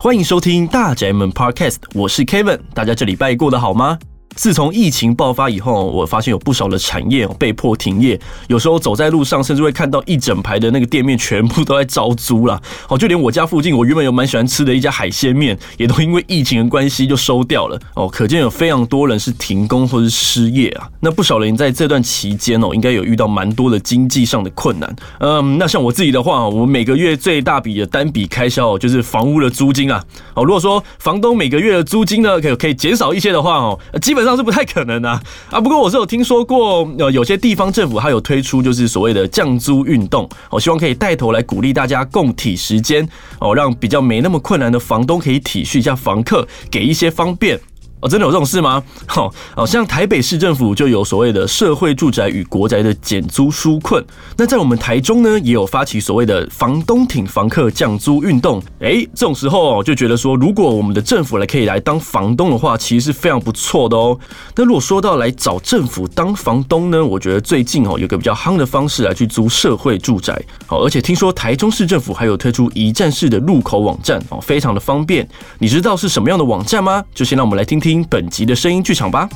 欢迎收听大宅门 Podcast，我是 Kevin，大家这礼拜过得好吗？自从疫情爆发以后，我发现有不少的产业被迫停业，有时候走在路上，甚至会看到一整排的那个店面全部都在招租啦。哦，就连我家附近，我原本有蛮喜欢吃的一家海鲜面，也都因为疫情的关系就收掉了。哦，可见有非常多人是停工或是失业啊。那不少人在这段期间哦，应该有遇到蛮多的经济上的困难。嗯，那像我自己的话，我每个月最大笔的单笔开销就是房屋的租金啊。哦，如果说房东每个月的租金呢，可可以减少一些的话哦，基本上。是不太可能的啊！不过我是有听说过，呃，有些地方政府它有推出就是所谓的降租运动，我希望可以带头来鼓励大家共体时间哦，让比较没那么困难的房东可以体恤一下房客，给一些方便。哦，真的有这种事吗？好，哦，像台北市政府就有所谓的社会住宅与国宅的减租纾困。那在我们台中呢，也有发起所谓的房东挺房客降租运动。哎，这种时候哦，就觉得说，如果我们的政府来可以来当房东的话，其实是非常不错的哦。那如果说到来找政府当房东呢，我觉得最近哦，有个比较夯的方式来去租社会住宅。好，而且听说台中市政府还有推出一站式的入口网站哦，非常的方便。你知道是什么样的网站吗？就先让我们来听听。听本集的声音剧场吧。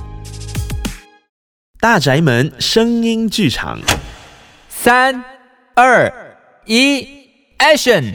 大宅门声音剧场，三、二、一，Action！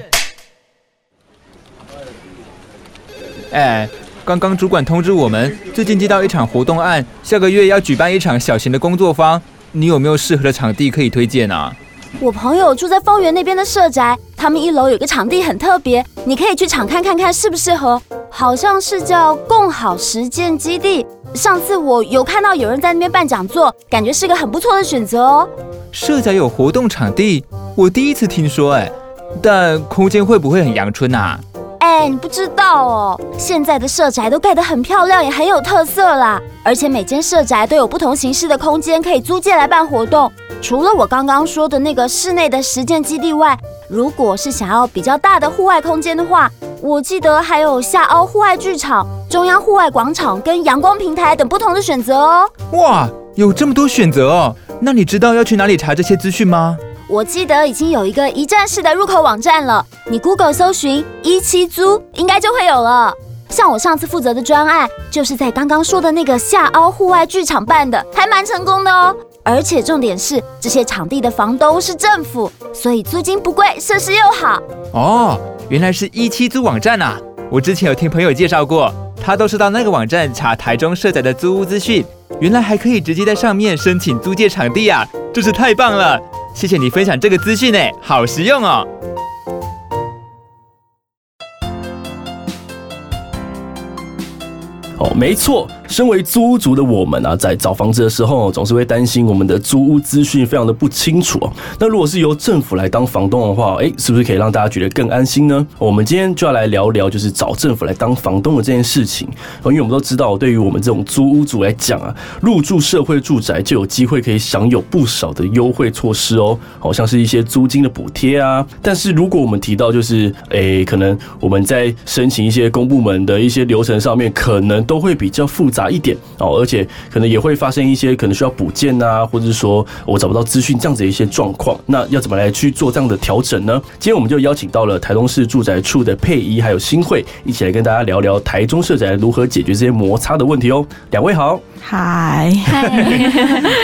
哎，刚刚主管通知我们，最近接到一场活动案，下个月要举办一场小型的工作坊，你有没有适合的场地可以推荐啊？我朋友住在方圆那边的社宅，他们一楼有个场地很特别，你可以去场看看看适不适合。好像是叫共好实践基地。上次我有看到有人在那边办讲座，感觉是个很不错的选择哦。社宅有活动场地，我第一次听说哎，但空间会不会很阳春啊？哎，你不知道哦，现在的社宅都盖得很漂亮，也很有特色啦。而且每间社宅都有不同形式的空间可以租借来办活动。除了我刚刚说的那个室内的实践基地外，如果是想要比较大的户外空间的话，我记得还有下凹户外剧场、中央户外广场跟阳光平台等不同的选择哦。哇，有这么多选择哦！那你知道要去哪里查这些资讯吗？我记得已经有一个一站式的入口网站了，你 Google 搜寻一期租，应该就会有了。像我上次负责的专案，就是在刚刚说的那个下凹户外剧场办的，还蛮成功的哦。而且重点是，这些场地的房东是政府，所以租金不贵，设施又好。哦，原来是一期租网站啊！我之前有听朋友介绍过，他都是到那个网站查台中设宅的租屋资讯，原来还可以直接在上面申请租借场地啊，真是太棒了！谢谢你分享这个资讯呢，好实用哦。哦，没错。身为租屋族的我们啊，在找房子的时候，总是会担心我们的租屋资讯非常的不清楚哦。那如果是由政府来当房东的话，诶，是不是可以让大家觉得更安心呢？我们今天就要来聊聊，就是找政府来当房东的这件事情。因为我们都知道，对于我们这种租屋族来讲啊，入住社会住宅就有机会可以享有不少的优惠措施哦，好像是一些租金的补贴啊。但是如果我们提到就是，诶，可能我们在申请一些公部门的一些流程上面，可能都会比较复杂。杂一点哦，而且可能也会发生一些可能需要补件呐，或者是说我找不到资讯这样子的一些状况。那要怎么来去做这样的调整呢？今天我们就邀请到了台中市住宅处的佩仪还有新会，一起来跟大家聊聊台中社宅如何解决这些摩擦的问题哦。两位好，嗨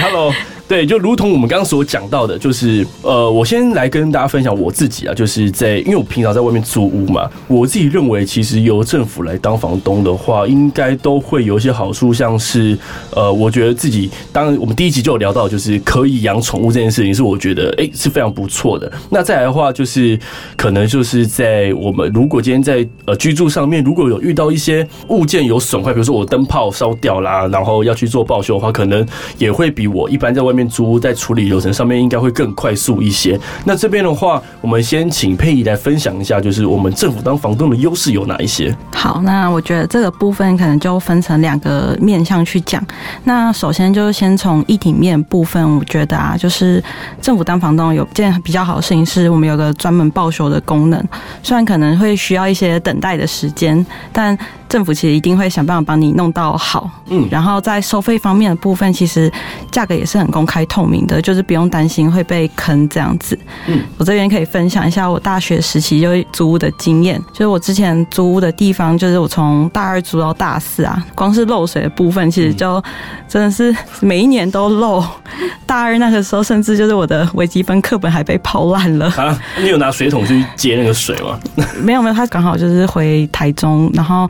，Hello。对，就如同我们刚刚所讲到的，就是呃，我先来跟大家分享我自己啊，就是在因为我平常在外面租屋嘛，我自己认为其实由政府来当房东的话，应该都会有一些好处，像是呃，我觉得自己当然我们第一集就有聊到，就是可以养宠物这件事情，是我觉得哎是非常不错的。那再来的话，就是可能就是在我们如果今天在呃居住上面，如果有遇到一些物件有损坏，比如说我灯泡烧掉啦，然后要去做报修的话，可能也会比我一般在外面租屋在处理流程上面应该会更快速一些。那这边的话，我们先请佩仪来分享一下，就是我们政府当房东的优势有哪一些？好，那我觉得这个部分可能就分成两个面向去讲。那首先就是先从一体面部分，我觉得啊，就是政府当房东有件比较好的事情，是我们有个专门报修的功能。虽然可能会需要一些等待的时间，但政府其实一定会想办法帮你弄到好。嗯，然后在收费方面的部分，其实价格也是很公公开透明的，就是不用担心会被坑这样子。嗯，我这边可以分享一下我大学时期就租屋的经验，就是我之前租屋的地方，就是我从大二租到大四啊，光是漏水的部分，其实就真的是每一年都漏。大二那个时候，甚至就是我的微积分课本还被泡烂了。啊，你有拿水桶去接那个水吗？没有没有，他刚好就是回台中，然后。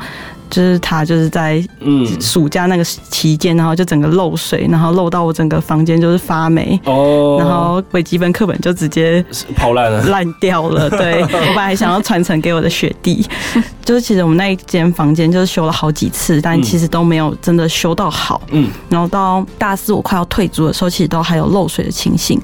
就是他就是在嗯暑假那个期间，然后就整个漏水，然后漏到我整个房间就是发霉哦，然后微积分课本就直接泡烂了，烂掉了。对，我本来还想要传承给我的学弟，就是其实我们那一间房间就是修了好几次，但其实都没有真的修到好。嗯，然后到大四我快要退租的时候，其实都还有漏水的情形。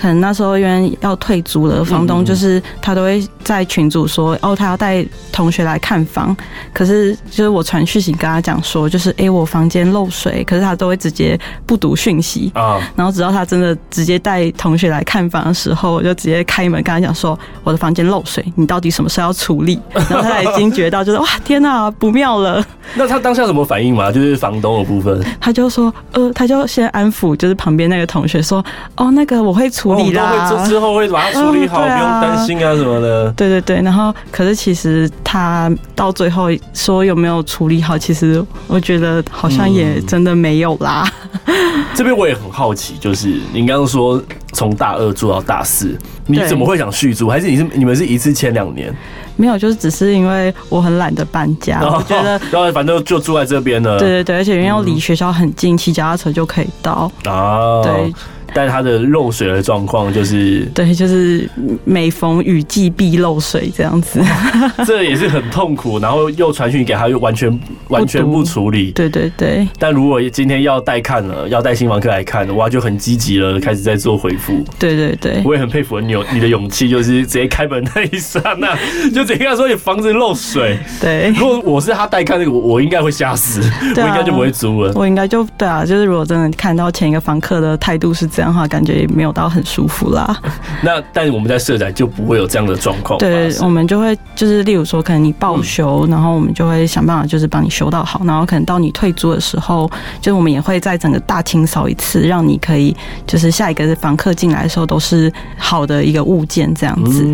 可能那时候因为要退租了，房东就是他都会在群组说哦，他要带同学来看房，可是就是。我传讯息跟他讲说，就是哎、欸，我房间漏水，可是他都会直接不读讯息啊。然后直到他真的直接带同学来看房的时候，我就直接开门跟他讲说，我的房间漏水，你到底什么时候要处理？然后他已经觉到就是哇，天哪，不妙了。那他当下什么反应嘛？就是房东的部分，他就说呃，他就先安抚，就是旁边那个同学说，哦，那个我会处理啦，之、哦、之后会把它处理好，嗯啊、不用担心啊什么的。对对对，然后可是其实他到最后说有没有？处理好，其实我觉得好像也真的没有啦。嗯、这边我也很好奇，就是你刚刚说从大二住到大四，你怎么会想续租？还是你是你们是一次签两年？没有，就是只是因为我很懒得搬家，哦、我觉得 然后反正就住在这边了。对对对，而且因为要离学校很近，骑脚踏车就可以到。啊，对。但是它的漏水的状况就是，对，就是每逢雨季必漏水这样子，这也是很痛苦。然后又传讯给他，又完全完全不处理。对对对。但如果今天要带看了，要带新房客来看，哇，就很积极了，开始在做回复。对对对。我也很佩服你有你的勇气，就是直接开门那一刹那，就直接跟他说你房子漏水。对。如果我是他带看那个，我我应该会吓死，我应该就不会租了。我应该就对啊，就是如果真的看到前一个房客的态度是这样。这样的话，感觉也没有到很舒服啦。那但是我们在社宅就不会有这样的状况。对，我们就会就是，例如说，可能你报修，然后我们就会想办法，就是帮你修到好。然后可能到你退租的时候，就是我们也会在整个大清扫一次，让你可以就是下一个房客进来的时候都是好的一个物件这样子。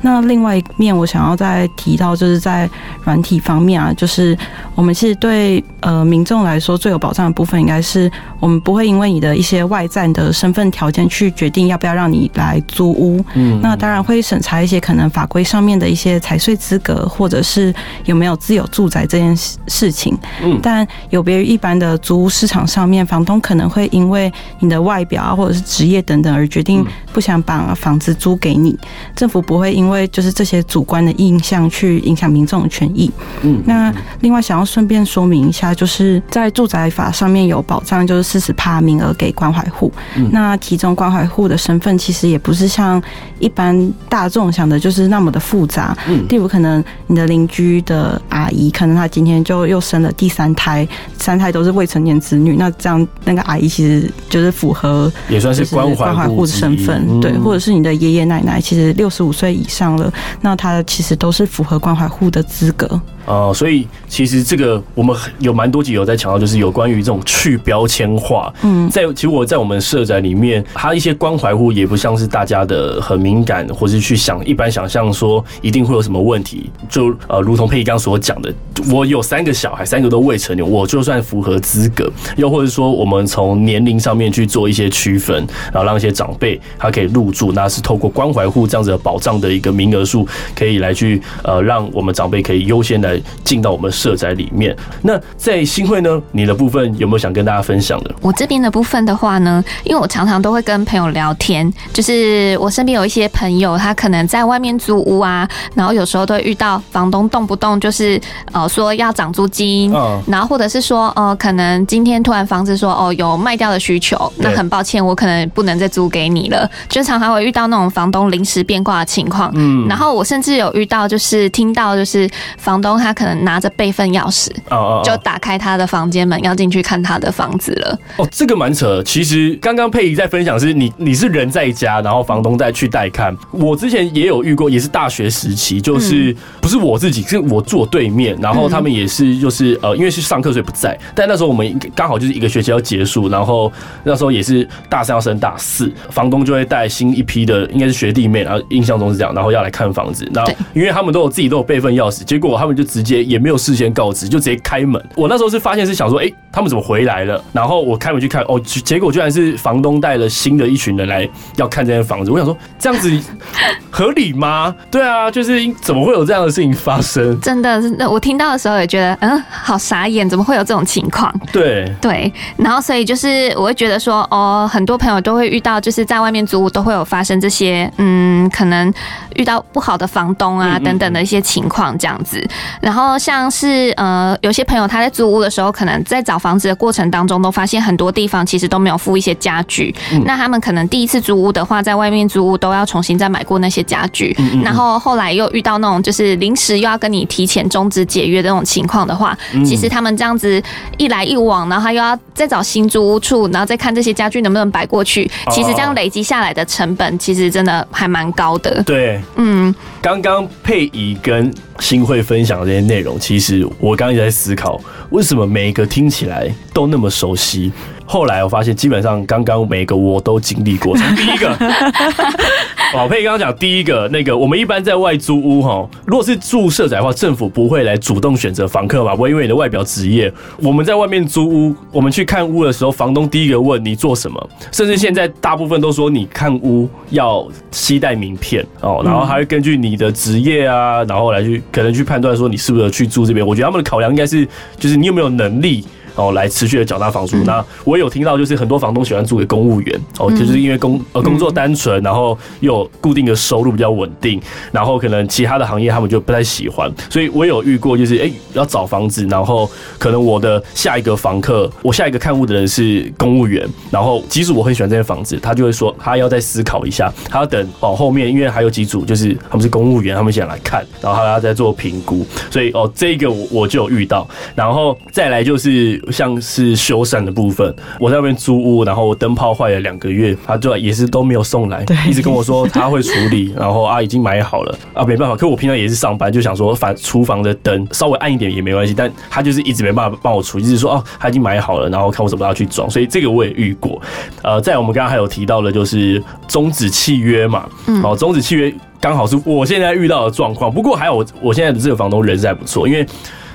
那另外一面，我想要再提到，就是在软体方面啊，就是我们其实对呃民众来说最有保障的部分，应该是我们不会因为你的一些外在的身份条件去决定要不要让你来租屋，嗯，那当然会审查一些可能法规上面的一些财税资格，或者是有没有自有住宅这件事情，嗯，但有别于一般的租屋市场上面，房东可能会因为你的外表啊，或者是职业等等而决定不想把房子租给你，政府不会因为就是这些主观的印象去影响民众的权益，嗯，那另外想要顺便说明一下，就是在住宅法上面有保障，就是四十趴名额给关怀户。那其中关怀户的身份其实也不是像一般大众想的，就是那么的复杂。嗯，例如可能你的邻居的阿姨，可能她今天就又生了第三胎，三胎都是未成年子女，那这样那个阿姨其实就是符合也算是关怀户的身份，对，或者是你的爷爷奶奶，其实六十五岁以上了，那他其实都是符合关怀户的资格。哦、呃，所以其实这个我们有蛮多集有在强调，就是有关于这种去标签化。嗯，在其实我在我们社宅里面，它一些关怀户也不像是大家的很敏感，或是去想一般想象说一定会有什么问题。就呃，如同佩仪刚刚所讲的，我有三个小孩，三个都未成年，我就算符合资格。又或者说，我们从年龄上面去做一些区分，然后让一些长辈他可以入住，那是透过关怀户这样子的保障的一个名额数，可以来去呃，让我们长辈可以优先来。进到我们社宅里面。那在新会呢，你的部分有没有想跟大家分享的？我这边的部分的话呢，因为我常常都会跟朋友聊天，就是我身边有一些朋友，他可能在外面租屋啊，然后有时候都会遇到房东动不动就是呃说要涨租金，然后或者是说呃可能今天突然房子说哦有卖掉的需求，那很抱歉我可能不能再租给你了，就常常会遇到那种房东临时变卦的情况。嗯，然后我甚至有遇到就是听到就是房东。他可能拿着备份钥匙，哦哦，就打开他的房间门，要进去看他的房子了。哦，这个蛮扯。其实刚刚佩仪在分享是你，你是人在家，然后房东再去带看。我之前也有遇过，也是大学时期，就是不是我自己，是我坐对面，然后他们也是，就是呃，因为是上课所以不在。但那时候我们刚好就是一个学期要结束，然后那时候也是大三要升大四，房东就会带新一批的，应该是学弟妹，然后印象中是这样，然后要来看房子。然后因为他们都有自己都有备份钥匙，结果他们就直接也没有事先告知，就直接开门。我那时候是发现是想说，哎，他们怎么回来了？然后我开门去看，哦，结果居然是房东带了新的一群人来要看这间房子。我想说，这样子合理吗？对啊，就是怎么会有这样的事情发生？真的，真的，我听到的时候也觉得，嗯，好傻眼，怎么会有这种情况？对对，然后所以就是我会觉得说，哦，很多朋友都会遇到，就是在外面租屋都会有发生这些，嗯，可能遇到不好的房东啊等等的一些情况这样子。然后像是呃，有些朋友他在租屋的时候，可能在找房子的过程当中，都发现很多地方其实都没有附一些家具。那他们可能第一次租屋的话，在外面租屋都要重新再买过那些家具，然后后来又遇到那种就是临时又要跟你提前终止解约的那种情况的话，其实他们这样子一来一往，然后他又要再找新租屋处，然后再看这些家具能不能摆过去，其实这样累积下来的成本，其实真的还蛮高的。对，嗯，刚刚佩仪跟新会分享这些内容，其实我刚刚一直在思考，为什么每一个听起来都那么熟悉？后来我发现，基本上刚刚每个我都经历过。从 第一个，宝 佩刚刚讲第一个那个，我们一般在外租屋哈，如果是住社宅的话，政府不会来主动选择房客嘛，不会因为你的外表职业。我们在外面租屋，我们去看屋的时候，房东第一个问你做什么，甚至现在大部分都说你看屋要携带名片哦，然后还会根据你的职业啊，然后来去可能去判断说你适不适合去住这边。我觉得他们的考量应该是，就是你有没有能力。哦，来持续的缴纳房租。那我有听到，就是很多房东喜欢租给公务员，哦，就是因为工呃工作单纯，然后又有固定的收入比较稳定，然后可能其他的行业他们就不太喜欢。所以我有遇过，就是哎要找房子，然后可能我的下一个房客，我下一个看屋的人是公务员，然后即使我很喜欢这间房子，他就会说他要再思考一下，他要等哦后面，因为还有几组就是他们是公务员，他们想来看，然后他要再做评估。所以哦这个我我就有遇到，然后再来就是。像是修缮的部分，我在那边租屋，然后灯泡坏了两个月，他就也是都没有送来，一直跟我说他会处理，然后啊已经买好了啊没办法，可我平常也是上班，就想说反厨房的灯稍微暗一点也没关系，但他就是一直没办法帮我处理，就是说哦他已经买好了，然后看我怎么要去装，所以这个我也遇过。呃，在我们刚刚还有提到的就是终止契约嘛，哦终止契约刚好是我现在遇到的状况，不过还有我我现在的这个房东人是还不错，因为。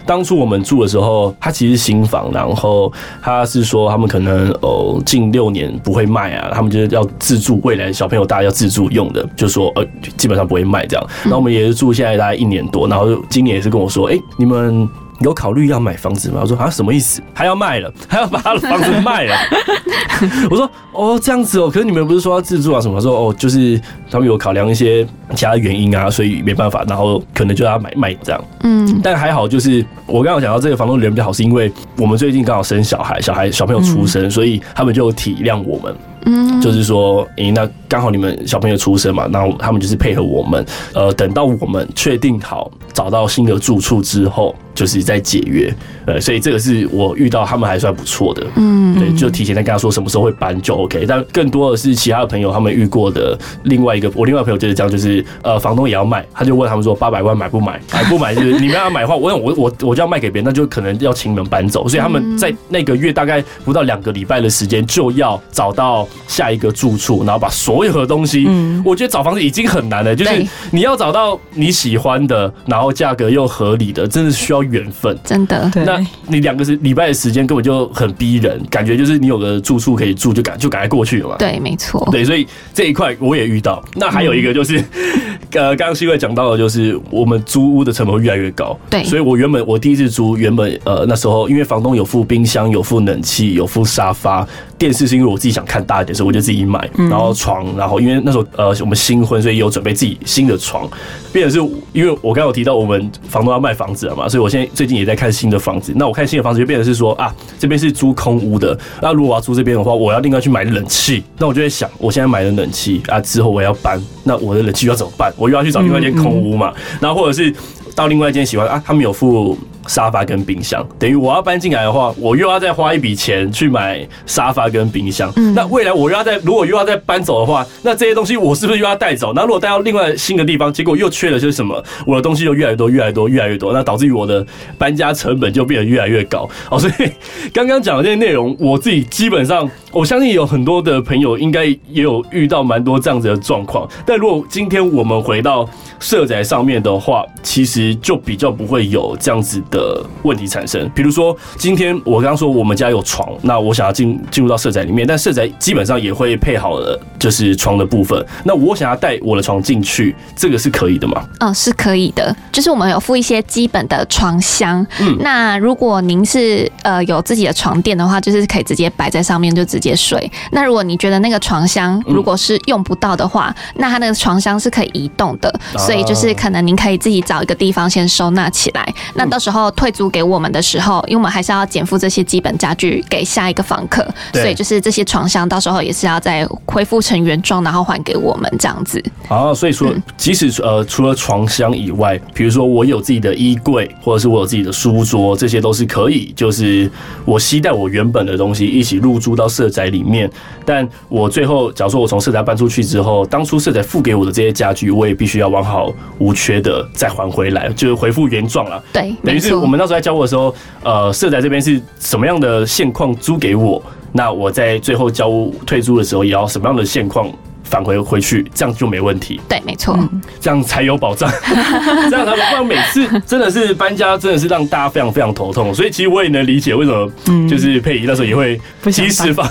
当初我们住的时候，他其实新房，然后他是说他们可能哦近六年不会卖啊，他们就是要自住，未来小朋友大家要自住用的，就说呃基本上不会卖这样。那我们也是住现在大概一年多，然后今年也是跟我说，哎，你们。有考虑要买房子吗？我说啊，什么意思？还要卖了，还要把他的房子卖了？我说哦，这样子哦。可是你们不是说要自住啊？什么？说哦，就是他们有考量一些其他的原因啊，所以没办法，然后可能就要买卖这样。嗯，但还好，就是我刚刚讲到这个房东人比较好，是因为我们最近刚好生小孩，小孩小朋友出生，所以他们就体谅我们。嗯，就是说，诶，那刚好你们小朋友出生嘛，然后他们就是配合我们，呃，等到我们确定好找到新的住处之后。就是在解约，呃，所以这个是我遇到他们还算不错的，嗯，对，就提前在跟他说什么时候会搬就 OK。但更多的是其他的朋友他们遇过的另外一个，我另外一朋友就是这样，就是呃，房东也要卖，他就问他们说八百万买不买？买不买就是你们要买的话，我 我我我就要卖给别人，那就可能要请你们搬走。所以他们在那个月大概不到两个礼拜的时间就要找到下一个住处，然后把所有的东西，嗯，我觉得找房子已经很难了，就是你要找到你喜欢的，然后价格又合理的，真的需要。缘分真的，那你两个是礼拜的时间根本就很逼人，感觉就是你有个住处可以住就赶就赶快过去了嘛。对，没错。对，所以这一块我也遇到。那还有一个就是，呃，刚刚是因为讲到的就是我们租屋的成本会越来越高。对，所以我原本我第一次租，原本呃那时候因为房东有付冰箱、有付冷气、有付沙发、电视，是因为我自己想看大一点，所以我就自己买。然后床，然后因为那时候呃我们新婚，所以有准备自己新的床。变成是因为我刚刚有提到我们房东要卖房子了嘛，所以我现在最近也在看新的房子。那我看新的房子就变成是说啊，这边是租空屋的。那如果我要租这边的话，我要另外去买冷气。那我就在想，我现在买的冷气啊，之后我要搬，那我的冷气要怎么办？我又要去找另外一间空屋嘛。然后或者是到另外一间喜欢啊，他们有附沙发跟冰箱，等于我要搬进来的话，我又要再花一笔钱去买沙发跟冰箱。那未来我又要再如果又要再搬走的话，那这些东西我是不是又要带走？那如果带到另外新的地方，结果又缺了些什么？我的东西就越来越多，越来越多，越来越多，那导致于我的搬家成本就变得越来越高。哦，所以刚刚讲的这些内容，我自己基本上我相信有很多的朋友应该也有遇到蛮多这样子的状况。但如果今天我们回到社宅上面的话，其实就比较不会有这样子的问题产生。比如说，今天我刚刚说我们家有床，那我想要进进入到社宅里面，但社宅基本上也会配好了，就是床的部分。那我想要带我的床进去，这个是可以的吗？嗯，是可以的。就是我们有附一些基本的床箱。嗯，那如果您是呃有自己的床垫的话，就是可以直接摆在上面就直接睡。那如果你觉得那个床箱如果是用不到的话，那它那个床箱是可以移动的。所以就是可能您可以自己找一个地方先收纳起来。那到时候退租给我们的时候，因为我们还是要减负这些基本家具给下一个房客，所以就是这些床箱到时候也是要再恢复成原状，然后还给我们这样子。啊，所以说即使呃除了床箱以外，比如说我有自己的衣柜，或者是我有自己的书桌，这些都是可以，就是我携带我原本的东西一起入住到社宅里面。但我最后假如说我从社宅搬出去之后，当初社宅付给我的这些家具，我也必须要完好无缺的再还回来，就是回复原状了。对，等于是我们那时候在交货的时候，呃，社宅这边是什么样的现况租给我，那我在最后交退租的时候，也要什么样的现况返回回去，这样就没问题。对，没错，这样才有保障，这样才不然每次真的是搬家，真的是让大家非常非常头痛。所以其实我也能理解为什么，就是佩仪那时候也会及时放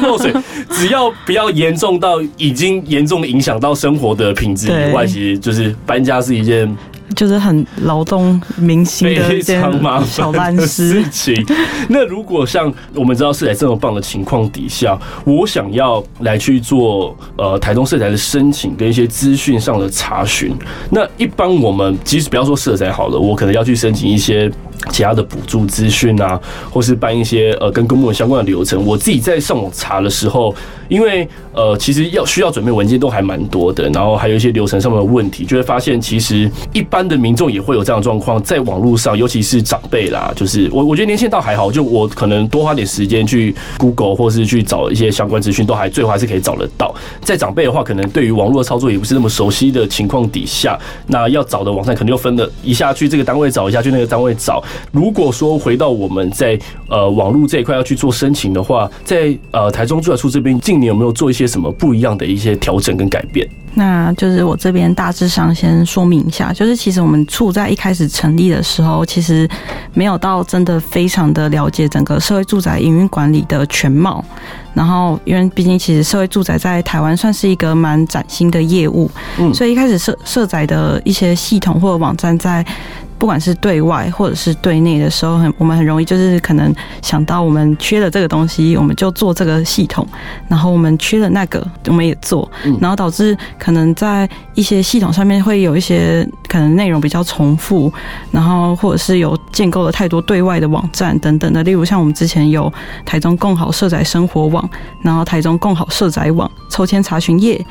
漏水，只要不要严重到已经严重影响到生活的品质以外，其实就是搬家是一件。就是很劳动民心的一件小烂事情。那如果像我们知道色彩这么棒的情况底下，我想要来去做呃台东色彩的申请跟一些资讯上的查询，那一般我们即使不要说色彩好了，我可能要去申请一些。其他的补助资讯啊，或是办一些呃跟公务员相关的流程，我自己在上网查的时候，因为呃其实要需要准备文件都还蛮多的，然后还有一些流程上面的问题，就会发现其实一般的民众也会有这样的状况，在网络上，尤其是长辈啦，就是我我觉得年轻倒还好，就我可能多花点时间去 Google 或是去找一些相关资讯，都还最后还是可以找得到。在长辈的话，可能对于网络操作也不是那么熟悉的情况底下，那要找的网站肯定又分了一下去这个单位找一下去那个单位找。如果说回到我们在呃网络这一块要去做申请的话，在呃台中住宅处这边进近年有没有做一些什么不一样的一些调整跟改变？那就是我这边大致上先说明一下，就是其实我们处在一开始成立的时候，其实没有到真的非常的了解整个社会住宅营运管理的全貌。然后，因为毕竟其实社会住宅在台湾算是一个蛮崭新的业务，嗯，所以一开始社社宅的一些系统或者网站在。不管是对外或者是对内的时候，很我们很容易就是可能想到我们缺了这个东西，我们就做这个系统，然后我们缺了那个，我们也做，然后导致可能在一些系统上面会有一些可能内容比较重复，然后或者是有建构了太多对外的网站等等的，例如像我们之前有台中共好社宅生活网，然后台中共好社宅网、抽签查询页。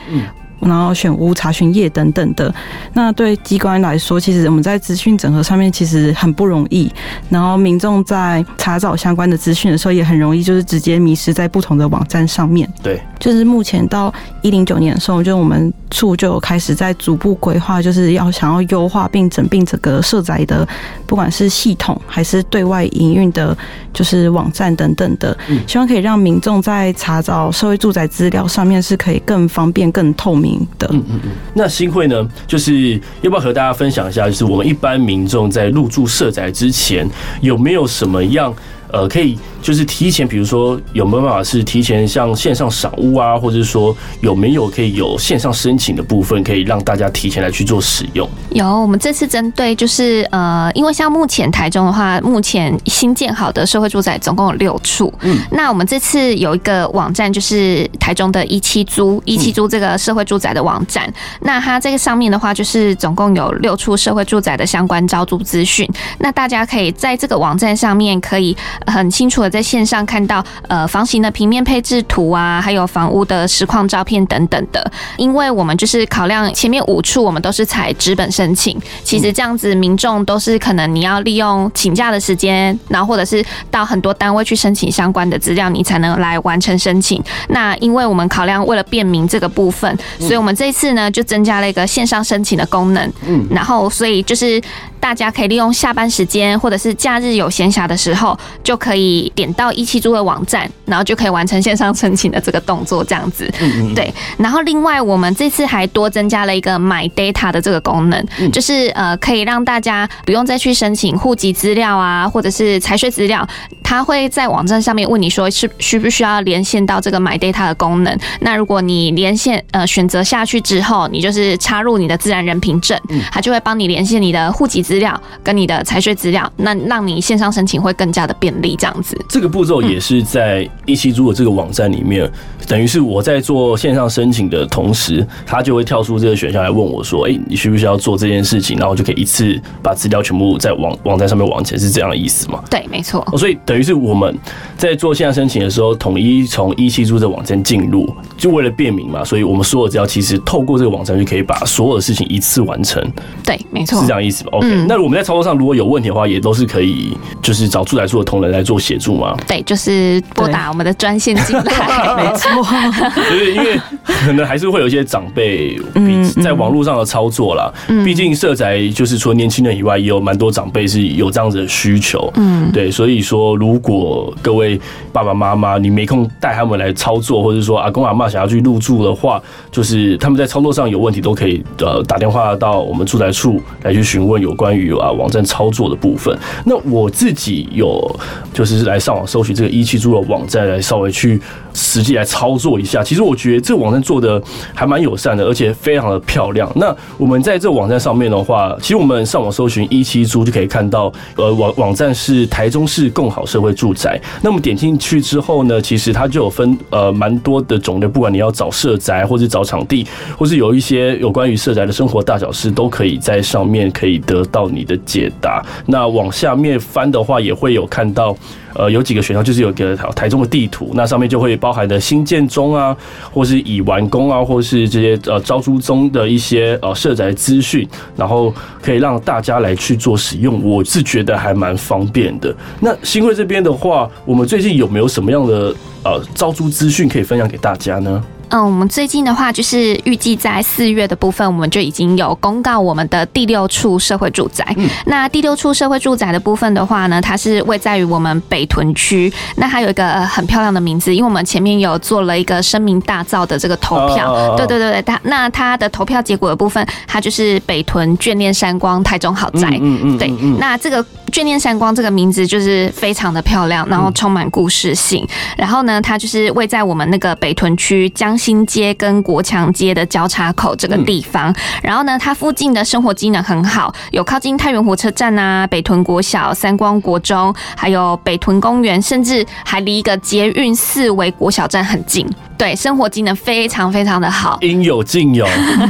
然后选屋查询页等等的，那对机关来说，其实我们在资讯整合上面其实很不容易。然后民众在查找相关的资讯的时候，也很容易就是直接迷失在不同的网站上面。对，就是目前到一零九年的时候，就我们处就有开始在逐步规划，就是要想要优化并整并整个社宅的，不管是系统还是对外营运的，就是网站等等的，希望可以让民众在查找社会住宅资料上面是可以更方便、更透明。的。嗯嗯嗯，那新会呢，就是要不要和大家分享一下，就是我们一般民众在入住社宅之前，有没有什么样呃可以。就是提前，比如说有没有办法是提前像线上赏屋啊，或者是说有没有可以有线上申请的部分，可以让大家提前来去做使用？有，我们这次针对就是呃，因为像目前台中的话，目前新建好的社会住宅总共有六处。嗯，那我们这次有一个网站，就是台中的一期租一期租这个社会住宅的网站。那它这个上面的话，就是总共有六处社会住宅的相关招租资讯。那大家可以在这个网站上面可以很清楚的在线上看到呃房型的平面配置图啊，还有房屋的实况照片等等的。因为我们就是考量前面五处我们都是采纸本申请，其实这样子民众都是可能你要利用请假的时间，然后或者是到很多单位去申请相关的资料，你才能来完成申请。那因为我们考量为了便民这个部分，所以我们这次呢就增加了一个线上申请的功能。嗯，然后所以就是。大家可以利用下班时间或者是假日有闲暇的时候，就可以点到一七租的网站，然后就可以完成线上申请的这个动作，这样子。嗯嗯。对。然后另外，我们这次还多增加了一个 My Data 的这个功能，就是呃，可以让大家不用再去申请户籍资料啊，或者是财税资料，他会在网站上面问你说是需不需要连线到这个 My Data 的功能。那如果你连线呃选择下去之后，你就是插入你的自然人凭证，他就会帮你连线你的户籍资。资料跟你的财税资料，那让你线上申请会更加的便利，这样子。这个步骤也是在一七租的这个网站里面，等于是我在做线上申请的同时，他就会跳出这个选项来问我说：“哎，你需不需要做这件事情？”然后我就可以一次把资料全部在网网站上面完成，是这样的意思吗？对，没错。所以等于是我们在做线上申请的时候，统一从一七租的网站进入，就为了便民嘛。所以我们所有资料其实透过这个网站就可以把所有的事情一次完成。对，没错，是这样意思吧？OK。嗯那我们在操作上如果有问题的话，也都是可以，就是找住宅处的同仁来做协助吗？对，就是拨打我们的专线进来，没错。就是因为可能还是会有一些长辈，在网络上的操作啦。毕竟社宅就是除了年轻人以外，也有蛮多长辈是有这样子的需求。嗯，对，所以说如果各位爸爸妈妈你没空带他们来操作，或者说阿公阿嬷想要去入住的话，就是他们在操作上有问题，都可以呃打电话到我们住宅处来去询问有关。关于啊网站操作的部分，那我自己有就是来上网搜寻这个一七租的网站，来稍微去实际来操作一下。其实我觉得这个网站做的还蛮友善的，而且非常的漂亮。那我们在这个网站上面的话，其实我们上网搜寻一七租就可以看到，呃网网站是台中市共好社会住宅。那么点进去之后呢，其实它就有分呃蛮多的种类，不管你要找社宅，或是找场地，或是有一些有关于社宅的生活大小事，都可以在上面可以得到你的解答。那往下面翻的话，也会有看到，呃，有几个选项，就是有个台中的地图，那上面就会包含的新建中啊，或是已完工啊，或是这些呃招租中的一些呃社宅资讯，然后可以让大家来去做使用。我是觉得还蛮方便的。那新会这边的话，我们最近有没有什么样的呃招租资讯可以分享给大家呢？嗯，我们最近的话就是预计在四月的部分，我们就已经有公告我们的第六处社会住宅。嗯、那第六处社会住宅的部分的话呢，它是位在于我们北屯区。那它有一个很漂亮的名字，因为我们前面有做了一个声名大噪的这个投票。哦、对对对对，它那它的投票结果的部分，它就是北屯眷恋山光台中豪宅。嗯嗯，嗯，对，那这个眷恋山光这个名字就是非常的漂亮，然后充满故事性。然后呢，它就是位在我们那个北屯区江。新街跟国强街的交叉口这个地方，然后呢，它附近的生活机能很好，有靠近太原火车站啊、北屯国小、三光国中，还有北屯公园，甚至还离一个捷运四维国小站很近。对，生活机能非常非常的好，应有尽有，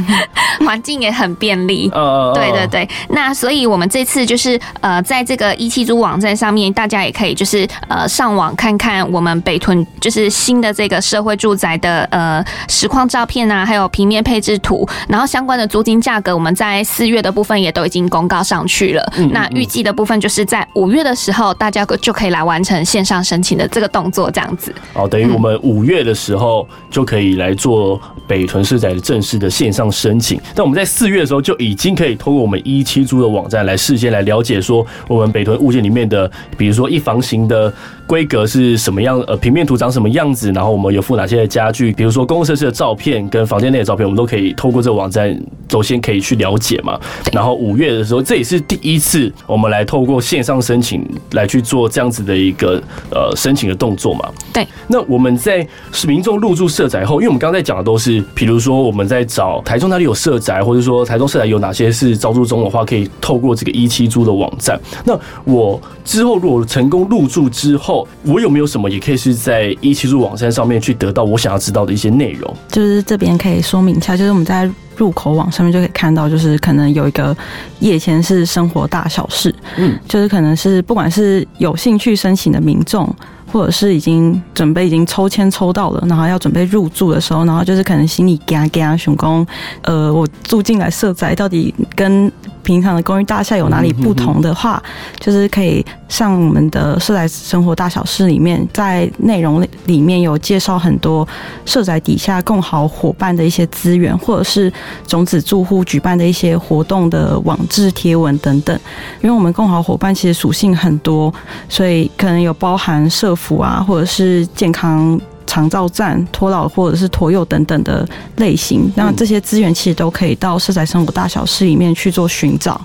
环境也很便利。呃，对对对。那所以我们这次就是呃，在这个一七租网站上面，大家也可以就是呃上网看看我们北屯就是新的这个社会住宅的呃实况照片啊，还有平面配置图，然后相关的租金价格，我们在四月的部分也都已经公告上去了。嗯嗯嗯，那预计的部分就是在五月的时候，大家就可以来完成线上申请的这个动作，这样子。哦，等于我们五月的时候。就可以来做北屯市宅的正式的线上申请。但我们在四月的时候就已经可以通过我们一期租的网站来事先来了解说，我们北屯物件里面的，比如说一房型的。规格是什么样？呃，平面图长什么样子？然后我们有附哪些的家具？比如说公共设施的照片跟房间内的照片，我们都可以透过这个网站首先可以去了解嘛。然后五月的时候，这也是第一次我们来透过线上申请来去做这样子的一个呃申请的动作嘛。对。那我们在民众入住社宅后，因为我们刚才讲的都是，比如说我们在找台中哪里有社宅，或者说台中社宅有哪些是招租中的话，可以透过这个一期租的网站。那我之后如果成功入住之后，我有没有什么也可以是在一期租网站上面去得到我想要知道的一些内容？就是这边可以说明一下，就是我们在入口网上面就可以看到，就是可能有一个页签是生活大小事，嗯，就是可能是不管是有兴趣申请的民众，或者是已经准备已经抽签抽到了，然后要准备入住的时候，然后就是可能心里嘎嘎熊公，呃，我住进来社宅到底跟平常的公寓大厦有哪里不同的话，就是可以上我们的社宅生活大小事里面，在内容里面有介绍很多社宅底下共好伙伴的一些资源，或者是种子住户举办的一些活动的网志贴文等等。因为我们共好伙伴其实属性很多，所以可能有包含社福啊，或者是健康。长照站、托老或者是托幼等等的类型，那这些资源其实都可以到社宅生活大小事里面去做寻找。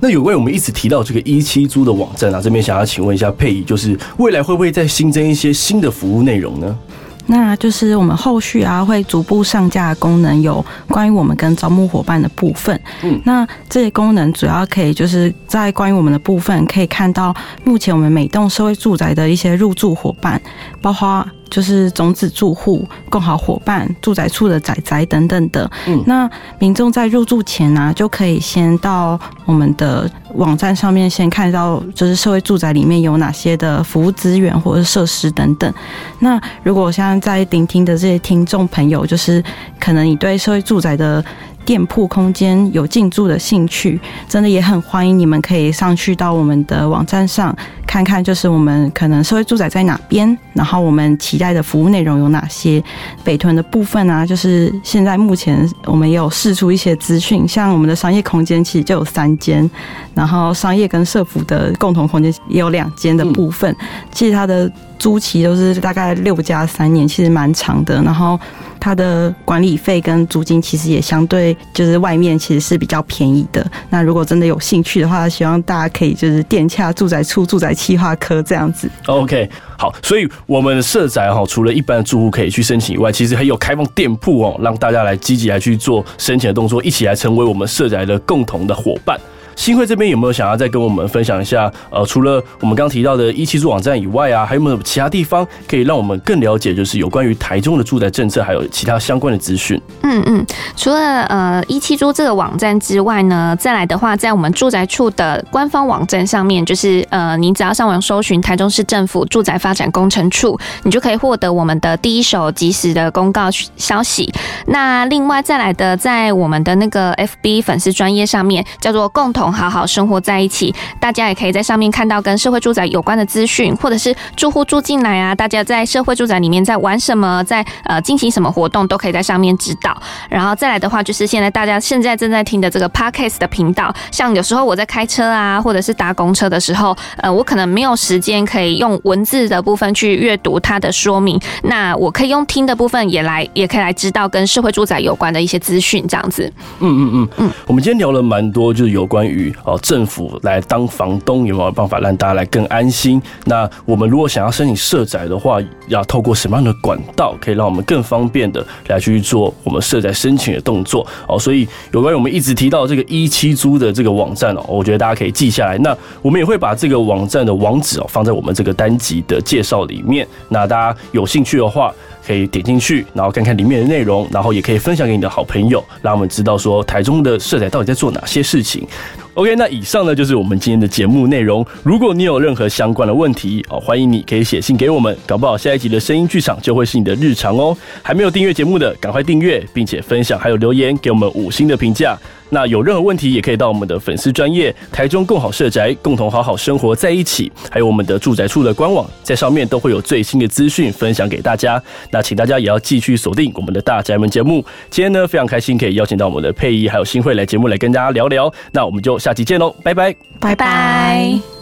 那有位我们一直提到这个一七租的网站啊，这边想要请问一下佩仪，就是未来会不会再新增一些新的服务内容呢？那就是我们后续啊会逐步上架的功能，有关于我们跟招募伙伴的部分。嗯，那这些功能主要可以就是在关于我们的部分，可以看到目前我们每栋社会住宅的一些入住伙伴，包括。就是种子住户、共好伙伴、住宅处的宅宅等等的。嗯，那民众在入住前呢、啊，就可以先到我们的网站上面先看到，就是社会住宅里面有哪些的服务资源或者设施等等。那如果像在聆听的这些听众朋友，就是可能你对社会住宅的店铺空间有进驻的兴趣，真的也很欢迎你们可以上去到我们的网站上看看，就是我们可能社会住宅在哪边，然后我们期待的服务内容有哪些。北屯的部分啊，就是现在目前我们也有试出一些资讯，像我们的商业空间其实就有三间，然后商业跟社福的共同空间也有两间的部分，其实它的租期都是大概六加三年，其实蛮长的，然后。它的管理费跟租金其实也相对，就是外面其实是比较便宜的。那如果真的有兴趣的话，希望大家可以就是电洽住宅处住宅企划科这样子。OK，好，所以我们的社宅哈，除了一般的住户可以去申请以外，其实还有开放店铺哦，让大家来积极来去做申请的动作，一起来成为我们社宅的共同的伙伴。新会这边有没有想要再跟我们分享一下？呃，除了我们刚提到的一七租网站以外啊，还有没有其他地方可以让我们更了解，就是有关于台中的住宅政策，还有其他相关的资讯？嗯嗯，除了呃一七租这个网站之外呢，再来的话，在我们住宅处的官方网站上面，就是呃，你只要上网搜寻台中市政府住宅发展工程处，你就可以获得我们的第一手及时的公告消息。那另外再来的，在我们的那个 FB 粉丝专业上面，叫做共同。好好生活在一起，大家也可以在上面看到跟社会住宅有关的资讯，或者是住户住进来啊，大家在社会住宅里面在玩什么，在呃进行什么活动，都可以在上面知道。然后再来的话，就是现在大家现在正在听的这个 Podcast 的频道，像有时候我在开车啊，或者是搭公车的时候，呃，我可能没有时间可以用文字的部分去阅读它的说明，那我可以用听的部分也来，也可以来知道跟社会住宅有关的一些资讯，这样子。嗯嗯嗯嗯，我们今天聊了蛮多，就是有关于。与哦，政府来当房东有没有办法让大家来更安心？那我们如果想要申请社宅的话，要透过什么样的管道，可以让我们更方便的来去做我们社宅申请的动作？哦，所以有关于我们一直提到这个一七租的这个网站哦，我觉得大家可以记下来。那我们也会把这个网站的网址哦放在我们这个单集的介绍里面。那大家有兴趣的话，可以点进去，然后看看里面的内容，然后也可以分享给你的好朋友，让我们知道说台中的社宅到底在做哪些事情。OK，那以上呢就是我们今天的节目内容。如果你有任何相关的问题哦，欢迎你可以写信给我们，搞不好下一集的声音剧场就会是你的日常哦。还没有订阅节目的，赶快订阅，并且分享还有留言给我们五星的评价。那有任何问题也可以到我们的粉丝专业台中共好社宅，共同好好生活在一起，还有我们的住宅处的官网，在上面都会有最新的资讯分享给大家。那请大家也要继续锁定我们的大宅门节目。今天呢非常开心可以邀请到我们的佩仪还有新会来节目来跟大家聊聊。那我们就。下期见喽，拜拜，拜拜。